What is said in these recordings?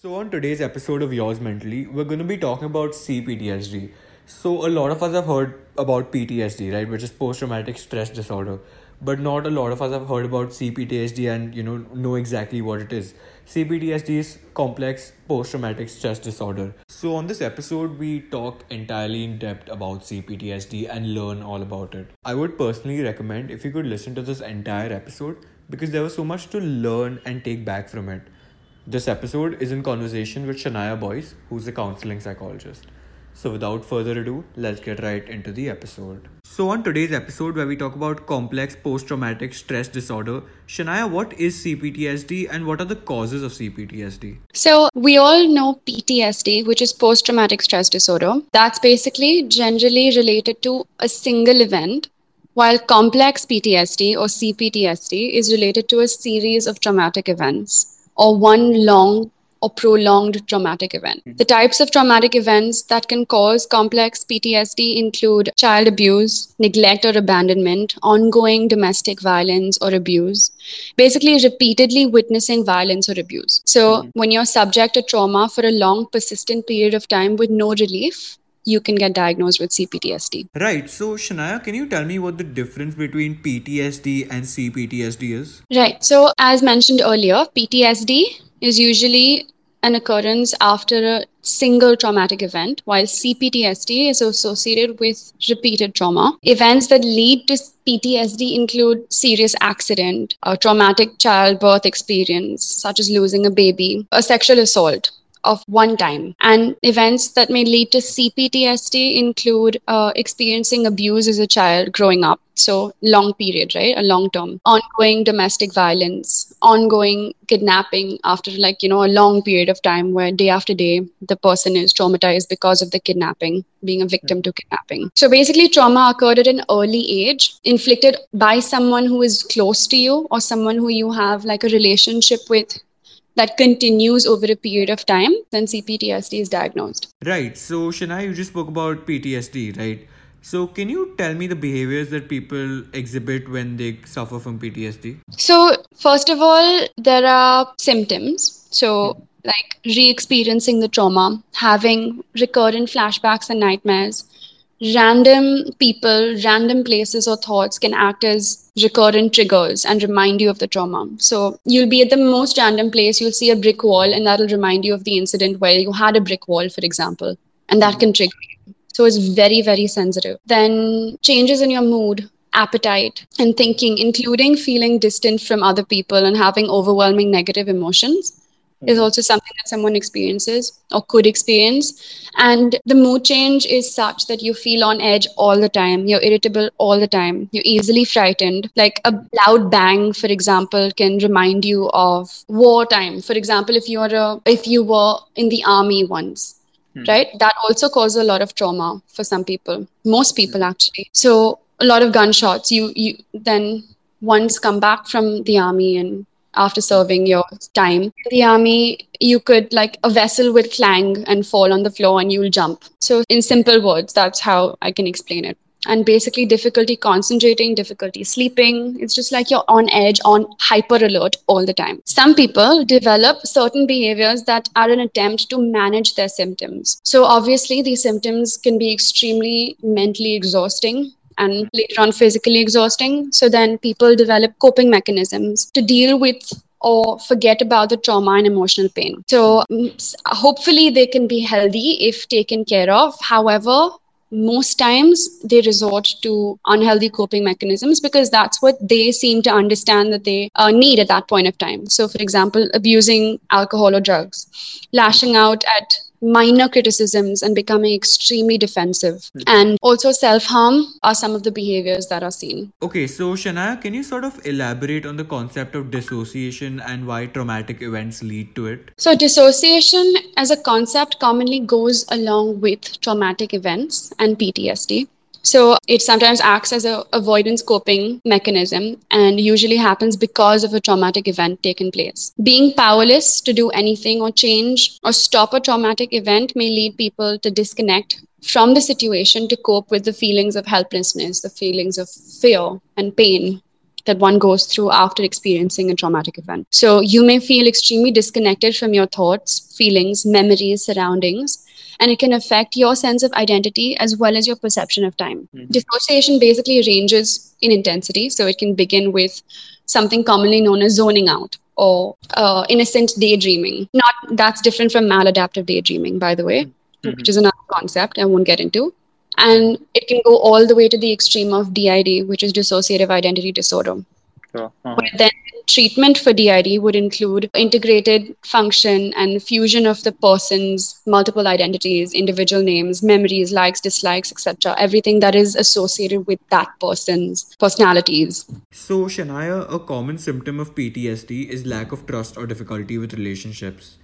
So, on today's episode of Yours Mentally, we're going to be talking about CPTSD. So, a lot of us have heard about PTSD, right, which is post traumatic stress disorder, but not a lot of us have heard about CPTSD and you know know exactly what it is. CPTSD is complex post traumatic stress disorder. So, on this episode, we talk entirely in depth about CPTSD and learn all about it. I would personally recommend if you could listen to this entire episode because there was so much to learn and take back from it. This episode is in conversation with Shanaya Boyce, who's a counseling psychologist. So, without further ado, let's get right into the episode. So, on today's episode, where we talk about complex post traumatic stress disorder, Shanaya, what is CPTSD and what are the causes of CPTSD? So, we all know PTSD, which is post traumatic stress disorder. That's basically generally related to a single event, while complex PTSD or CPTSD is related to a series of traumatic events or one long or prolonged traumatic event. Hmm. The types of traumatic events that can cause complex PTSD include child abuse, neglect or abandonment, ongoing domestic violence or abuse, basically repeatedly witnessing violence or abuse. So, hmm. when you're subject to trauma for a long, persistent period of time with no relief, you can get diagnosed with CPTSD. Right, so Shanaya, can you tell me what the difference between PTSD and CPTSD is? Right. So, as mentioned earlier, PTSD is usually an occurrence after a single traumatic event, while CPTSD is associated with repeated trauma. Events that lead to PTSD include serious accident, a traumatic childbirth experience, such as losing a baby, a sexual assault, of one time. And events that may lead to CPTSD include uh, experiencing abuse as a child growing up. So, long period, right? A long term. Ongoing domestic violence, ongoing kidnapping after, like, you know, a long period of time where day after day the person is traumatized because of the kidnapping, being a victim to kidnapping. So, basically, trauma occurred at an early age, inflicted by someone who is close to you or someone who you have like a relationship with that continues over a period of time, then CPTSD is diagnosed. Right. So, Shanaya, you just spoke about PTSD, right? So, can you tell me the behaviors that people exhibit when they suffer from PTSD? So, first of all, there are symptoms. So, like re experiencing the trauma, having recurrent flashbacks and nightmares, random people, random places or thoughts can act as recurrent triggers and remind you of the trauma. So you'll be at the most random place, you'll see a brick wall, and that'll remind you of the incident where you had a brick wall, for example, and that can trigger you. So it's very, very sensitive. Then changes in your mood, appetite, and thinking, including feeling distant from other people and having overwhelming negative emotions is mm-hmm. also something that someone experiences or could experience. And the mood change is such that you feel on edge all the time. You're irritable all the time. You're easily frightened. Like a loud bang, for example, can remind you of wartime. For example, if you're a, if you were in the army once. Hmm. Right, that also causes a lot of trauma for some people, most people hmm. actually. So a lot of gunshots. You you then once come back from the army and after serving your time. In the army, you could like a vessel would clang and fall on the floor and you'll jump. So, in simple words, that's how I can explain it. And basically, difficulty concentrating, difficulty sleeping. It's just like you're on edge, on hyper alert all the time. Some people develop certain behaviors that are an attempt to manage their symptoms. So, obviously, these symptoms can be extremely mentally exhausting and later on physically exhausting. So then people develop coping mechanisms to deal with or forget about the trauma and emotional pain. So mm, hopefully they can be healthy if taken care of. However, most times they resort to unhealthy coping mechanisms because that's what they seem to understand that they uh, need at that point of time. So, for example, abusing alcohol or drugs, lashing out at minor criticisms and becoming extremely defensive. Mm-hmm. And also self harm are some of the behaviors that are seen. Okay, so Shanaya, can you sort of elaborate on the concept of dissociation and why traumatic events lead to it? So, dissociation as a concept commonly goes along with traumatic events and PTSD. So it sometimes acts as a avoidance coping mechanism and usually happens because of a traumatic event taken place. Being powerless to do anything or change or stop a traumatic event may lead people to disconnect from the situation to cope with the feelings of helplessness, the feelings of fear and pain that one goes through after experiencing a traumatic event. So you may feel extremely disconnected from your thoughts, feelings, memories, surroundings, and it can affect your sense of identity as well as your perception of time. Mhm. Dissociation basically ranges in intensity, so it can begin with something commonly known as zoning out or uh, innocent daydreaming. Not that's different from maladaptive daydreaming, by the way, which is another concept I won't get into. And it can go all the way to the extreme of DID, which is dissociative identity disorder. Sure. Uh-huh. Where then treatment for DID would include integrated function and fusion of the person's multiple identities, individual names, memories, likes, dislikes, etc. Everything that is associated with that person's personalities. So, Shanaya, a common symptom of PTSD is lack of trust or difficulty with relationships.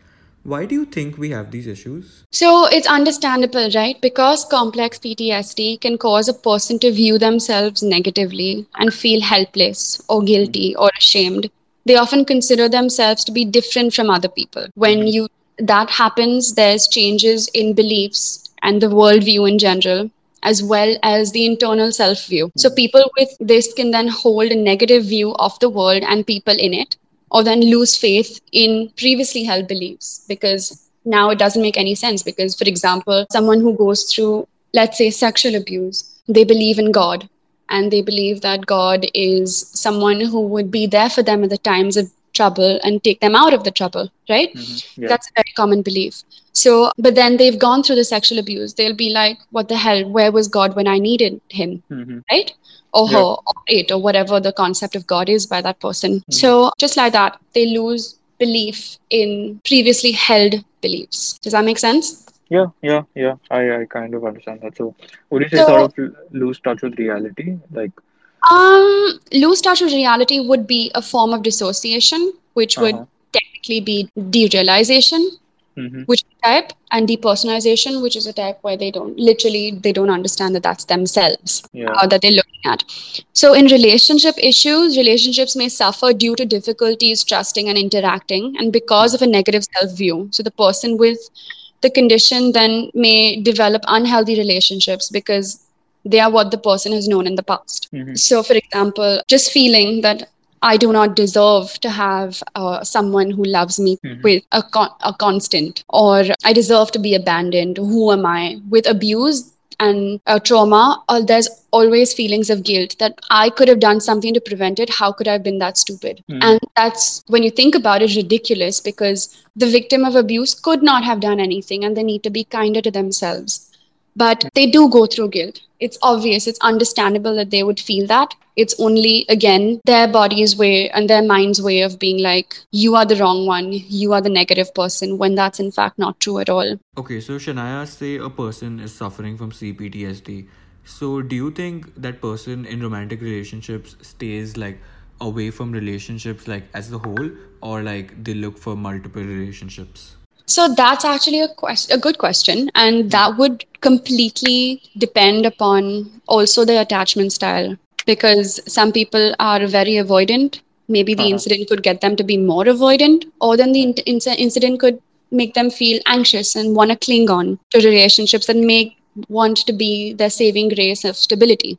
Why do you think we have these issues? So it's understandable, right? Because complex PTSD can cause a person to view themselves negatively and feel helpless or guilty hmm. or ashamed. They often consider themselves to be different from other people. When hmm. you that happens, there's changes in beliefs and the worldview in general, as well as the internal self view. So hmm. people with this can then hold a negative view of the world and people in it or then lose faith in previously held beliefs because now it doesn't make any sense. Because for example someone who goes through let's say sexual abuse they believe in god. And they believe that god is someone who would be there for them at the times of trouble and take them out of the trouble right Mhm. Yeah. that's a very common belief so but then they've gone through the sexual abuse they'll be like what the hell where was god when i needed him Mhm. right? Or Yeah. her, or it, or whatever the concept of God is by that person. So, just like that, they lose belief in previously held beliefs. Does that make sense? Yeah, yeah, yeah. I, I kind of understand that. So, would you say So- sort of lose touch with reality? Like, Um, lose touch with reality would be a form of dissociation, which would Uh-huh. technically be derealization, mhm. which type, and depersonalization, which is a type where they don't literally they don't understand that that's themselves. yeah, uh, that they're looking at. So, in relationship issues, relationships may suffer due to difficulties trusting and interacting, and because of a negative self view. So, the person with the condition then may develop unhealthy relationships because they are what the person has known in the past. Mhm. So, for example, just feeling that I do not deserve to have uh, someone who loves me Mhm. with a, con- a constant, or I deserve to be abandoned. Who am I? With abuse and uh, trauma, uh, there's always feelings of guilt that I could have done something to prevent it. How could I have been that stupid? Mhm. And that's when you think about it, ridiculous because the victim of abuse could not have done anything and they need to be kinder to themselves. But they do go through guilt. It's obvious, it's understandable that they would feel that. It's only, again, their body's way and their mind's way of being like, you are the wrong one, you are the negative person, when that's in fact not true at all. Okay, so Shanaya, say a person is suffering from CPTSD. So, do you think that person in romantic relationships stays like away from relationships like as a whole, or like they look for multiple relationships? So that's actually a question, a good question, and that would completely depend upon also the attachment style because some people are very avoidant. Maybe the Uh-huh. incident could get them to be more avoidant, or then the in- inc- incident could make them feel anxious and want to cling on to relationships and make want to be their saving grace of stability.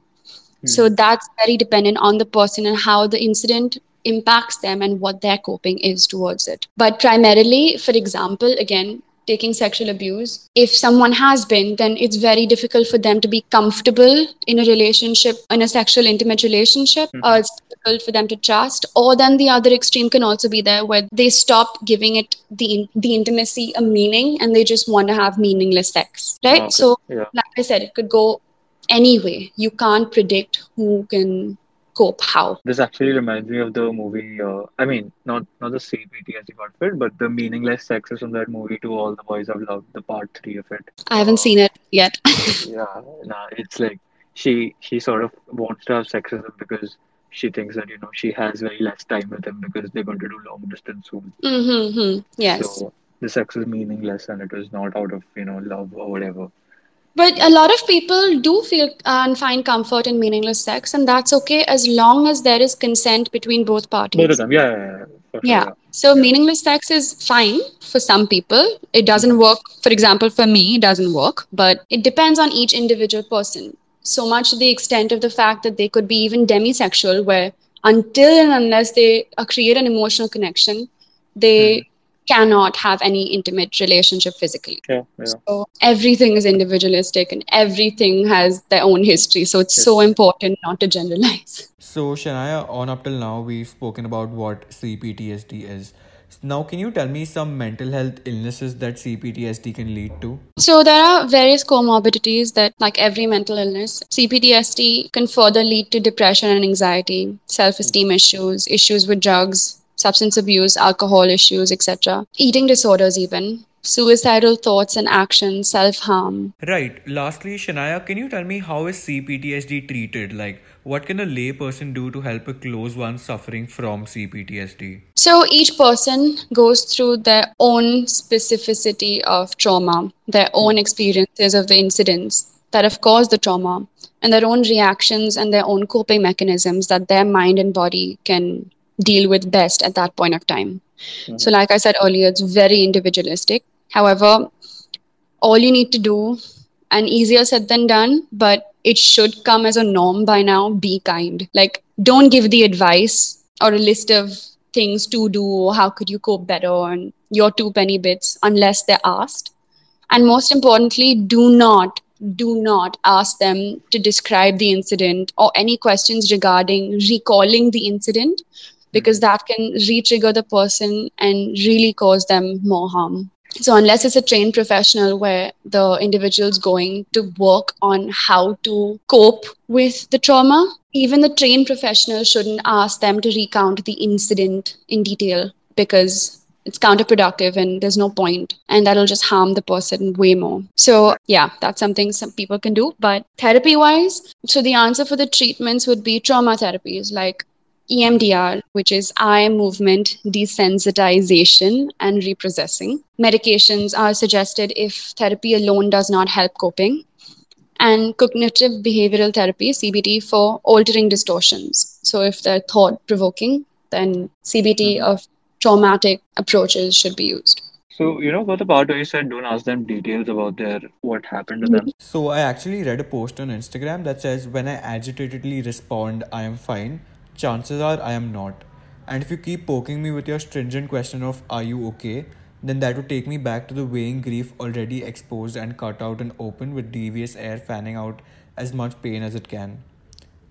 So that's very dependent on the person and how the incident impacts them and what their coping is towards it. But primarily, for example, again, taking sexual abuse, if someone has been, then it's very difficult for them to be comfortable in a relationship, in a sexual intimate relationship. Mhm. Uh, it's difficult for them to trust. Or then the other extreme can also be there where they stop giving it the the intimacy a meaning and they just want to have meaningless sex, right? Okay. So yeah, like I said, it could go anyway. You can't predict who can cope how. this actually reminds me of the movie. Uh, I mean, not not the CPTSD part of it, but the meaningless sex is from that movie to all the boys I've loved, the part three of it. I haven't seen it yet. Yeah, nah, it's like she she sort of wants to have sex with him because she thinks that you know she has very less time with him because they're going to do long distance soon. mm-hmm. Yes. So the sex is meaningless and it was not out of you know love or whatever. But a lot of people do feel and find comfort in meaningless sex, and that's okay as long as there is consent between both parties. Both of them, yeah, yeah, yeah, sure, Yeah. So meaningless sex is fine for some people. It doesn't work. For example, for me, it doesn't work. But it depends on each individual person. So much to the extent of the fact that they could be even demisexual, where until and unless they create an emotional connection, they Mhm. Cannot have any intimate relationship physically. Yeah, yeah. So everything is individualistic and everything has their own history. So it's so important not to generalize. So, Shanaya, on up till now, we've spoken about what CPTSD is. Now, can you tell me some mental health illnesses that CPTSD can lead to? So there are various comorbidities that, like every mental illness, CPTSD can further lead to depression and anxiety, self-esteem issues, issues with drugs, substance abuse, alcohol issues, etc. Eating disorders even, suicidal thoughts and actions, self-harm. Right. Lastly, Shanaya, can you tell me how is CPTSD treated? Like, what can a lay person do to help a close one suffering from CPTSD? So each person goes through their own specificity of trauma, their own experiences of the incidents that have caused the trauma, and their own reactions and their own coping mechanisms that their mind and body can deal with best at that point of time. Mm-hmm. So, like I said earlier, it's very individualistic. However, all you need to do, and easier said than done, but it should come as a norm by now be kind. Like, don't give the advice or a list of things to do or how could you cope better and your two penny bits unless they're asked. And most importantly, do not, do not ask them to describe the incident or any questions regarding recalling the incident because that can re trigger the person and really cause them more harm. So, unless it's a trained professional where the individual's going to work on how to cope with the trauma, even the trained professional shouldn't ask them to recount the incident in detail because it's counterproductive and there's no point and that'll just harm the person way more so yeah that's something some people can do but therapy wise so the answer for the treatments would be trauma therapies like EMDR, which is eye movement desensitization and reprocessing. Medications are suggested if therapy alone does not help coping. And cognitive behavioral therapy, CBT, for altering distortions. So if they're thought provoking, then CBT mm-hmm. of traumatic approaches should be used. So, you know, what the part where you said don't ask them details about their what happened to them? So, I actually read a post on Instagram that says, When I agitatedly respond, I am fine, chances are I am not. And if you keep poking me with your stringent question of, Are you okay? then that would take me back to the weighing grief already exposed and cut out and open with devious air fanning out as much pain as it can.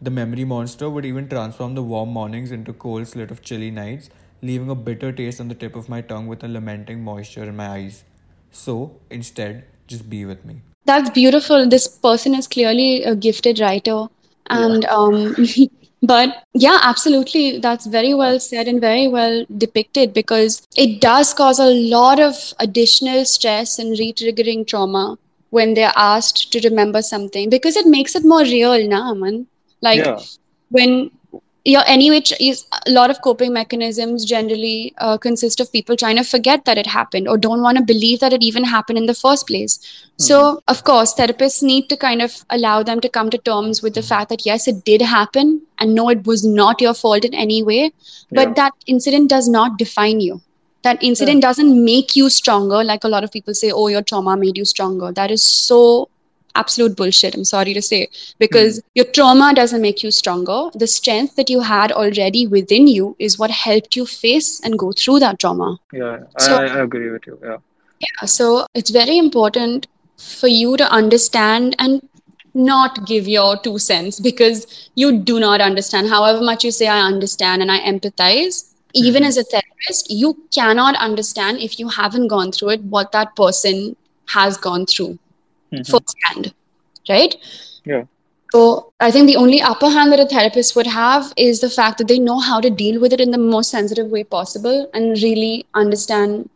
The memory monster would even transform the warm mornings into cold slit of chilly nights, leaving a bitter taste on the tip of my tongue with a lamenting moisture in my eyes. So, instead, just be with me. That's beautiful. This person is clearly a gifted writer. And um, but yeah, absolutely. That's very well said and very well depicted because it does cause a lot of additional stress and re-triggering trauma when they're asked to remember something because it makes it more real, now, man. Like Yeah. when yeah anyway ch- is a lot of coping mechanisms generally uh, consist of people trying to forget that it happened or don't want to believe that it even happened in the first place. So of course therapists need to kind of allow them to come to terms with the fact that yes it did happen and no it was not your fault in any way but Yeah. that incident does not define you. That incident doesn't make you stronger like a lot of people say oh your trauma made you stronger. That is so absolute bullshit i'm sorry to say because your trauma doesn't make you stronger the strength that you had already within you is what helped you face and go through that trauma Yeah, So- I, I agree with you. Yeah. yeah, so it's very important for you to understand and not give your two cents because you do not understand. However much you say, I understand and I empathize, even Mhm. as a therapist, you cannot understand if you haven't gone through it what that person has gone through Mhm. firsthand, right? Yeah. So I think the only upper hand that a therapist would have is the fact that they know how to deal with it in the most sensitive way possible and really understand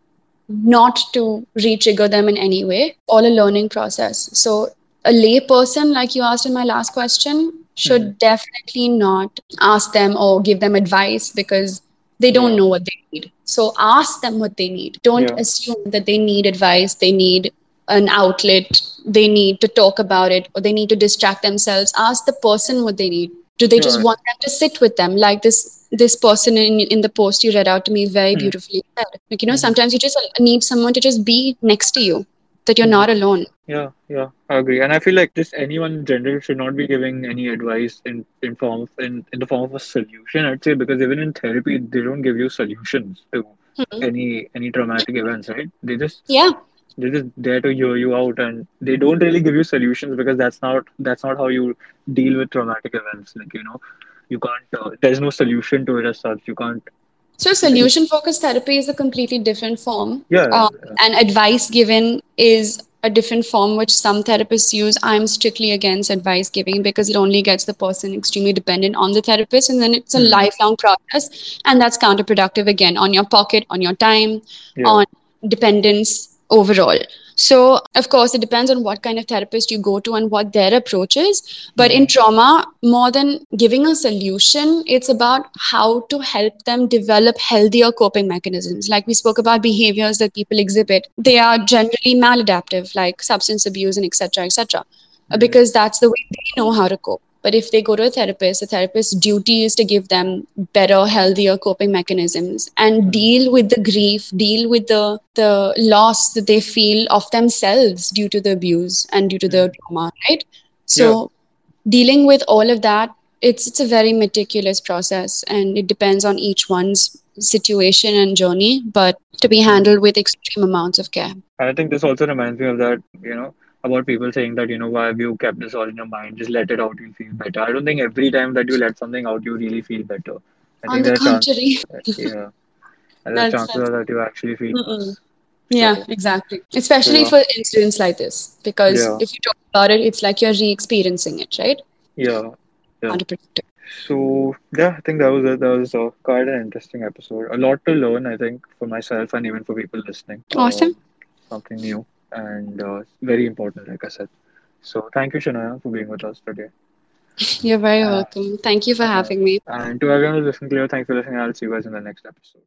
not to re-trigger them in any way. All a learning process. So a lay person, like you asked in my last question, should definitely not ask them or give them advice because they don't Yeah. know what they need. So ask them what they need. Don't Yeah. assume that they need advice, they need an outlet, they need to talk about it, or they need to distract themselves. Ask the person what they need. Do they just want them to sit with them? Like this this person in in the post you read out to me very Hmm. beautifully said. Like, you know, sometimes you just need someone to just be next to you. that you're not alone. Yeah, yeah, I agree. And I feel like just anyone in general should not be giving any advice in in form of, in, in the form of a solution, I'd say, because even in therapy, they don't give you solutions to Mhm. any any traumatic events, right? They just Yeah. They're just there to hear you out and they don't really give you solutions because that's not that's not how you deal with traumatic events. Like, you know, you can't uh, there's no solution to it as such. You can't So solution focused therapy is a completely different form. yeah, Um, yeah. and advice given is a different form which some therapists use. I'm strictly against advice giving because it only gets the person extremely dependent on the therapist, and then it's a Hmm. lifelong process, and that's counterproductive again on your pocket, on your time, Yeah. on dependence overall. So, of course, it depends on what kind of therapist you go to and what their approach is. But in mm-hmm. trauma, more than giving a solution, it's about how to help them develop healthier coping mechanisms. Like we spoke about behaviors that people exhibit, they are generally maladaptive, like substance abuse and etc. etc. Because that's the way they know how to cope. But if they go to a therapist, the therapist's duty is to give them better, healthier coping mechanisms and Mhm. deal with the grief, deal with the the loss that they feel of themselves due to the abuse and due to the trauma, right? So dealing with all of that, it's it's a very meticulous process and it depends on each one's situation and journey, but to be handled with extreme amounts of care. And I think this also reminds me of that, you know, about people saying that, you know, why have you kept this all in your mind? Just let it out, you'll feel better. I don't think every time that you let something out, you really feel better. I On think the there are chances, contrary, yeah, and That's- chances are that you actually feel. Yeah, So, exactly. Especially Yeah. for incidents like this, because Yeah. if you talk about it, it's like you're re-experiencing it, right? yeah. Yeah. So yeah, I think that was it. That was uh, quite an interesting episode. A lot to learn, I think, for myself and even for people listening. Awesome. Um, something new and uh, very important, like I said. So thank you, Shanaya, for being with us today. You're very Uh, welcome. Thank you for having me. And to everyone who's listening, Clear, thanks for listening. I'll see you guys in the next episode.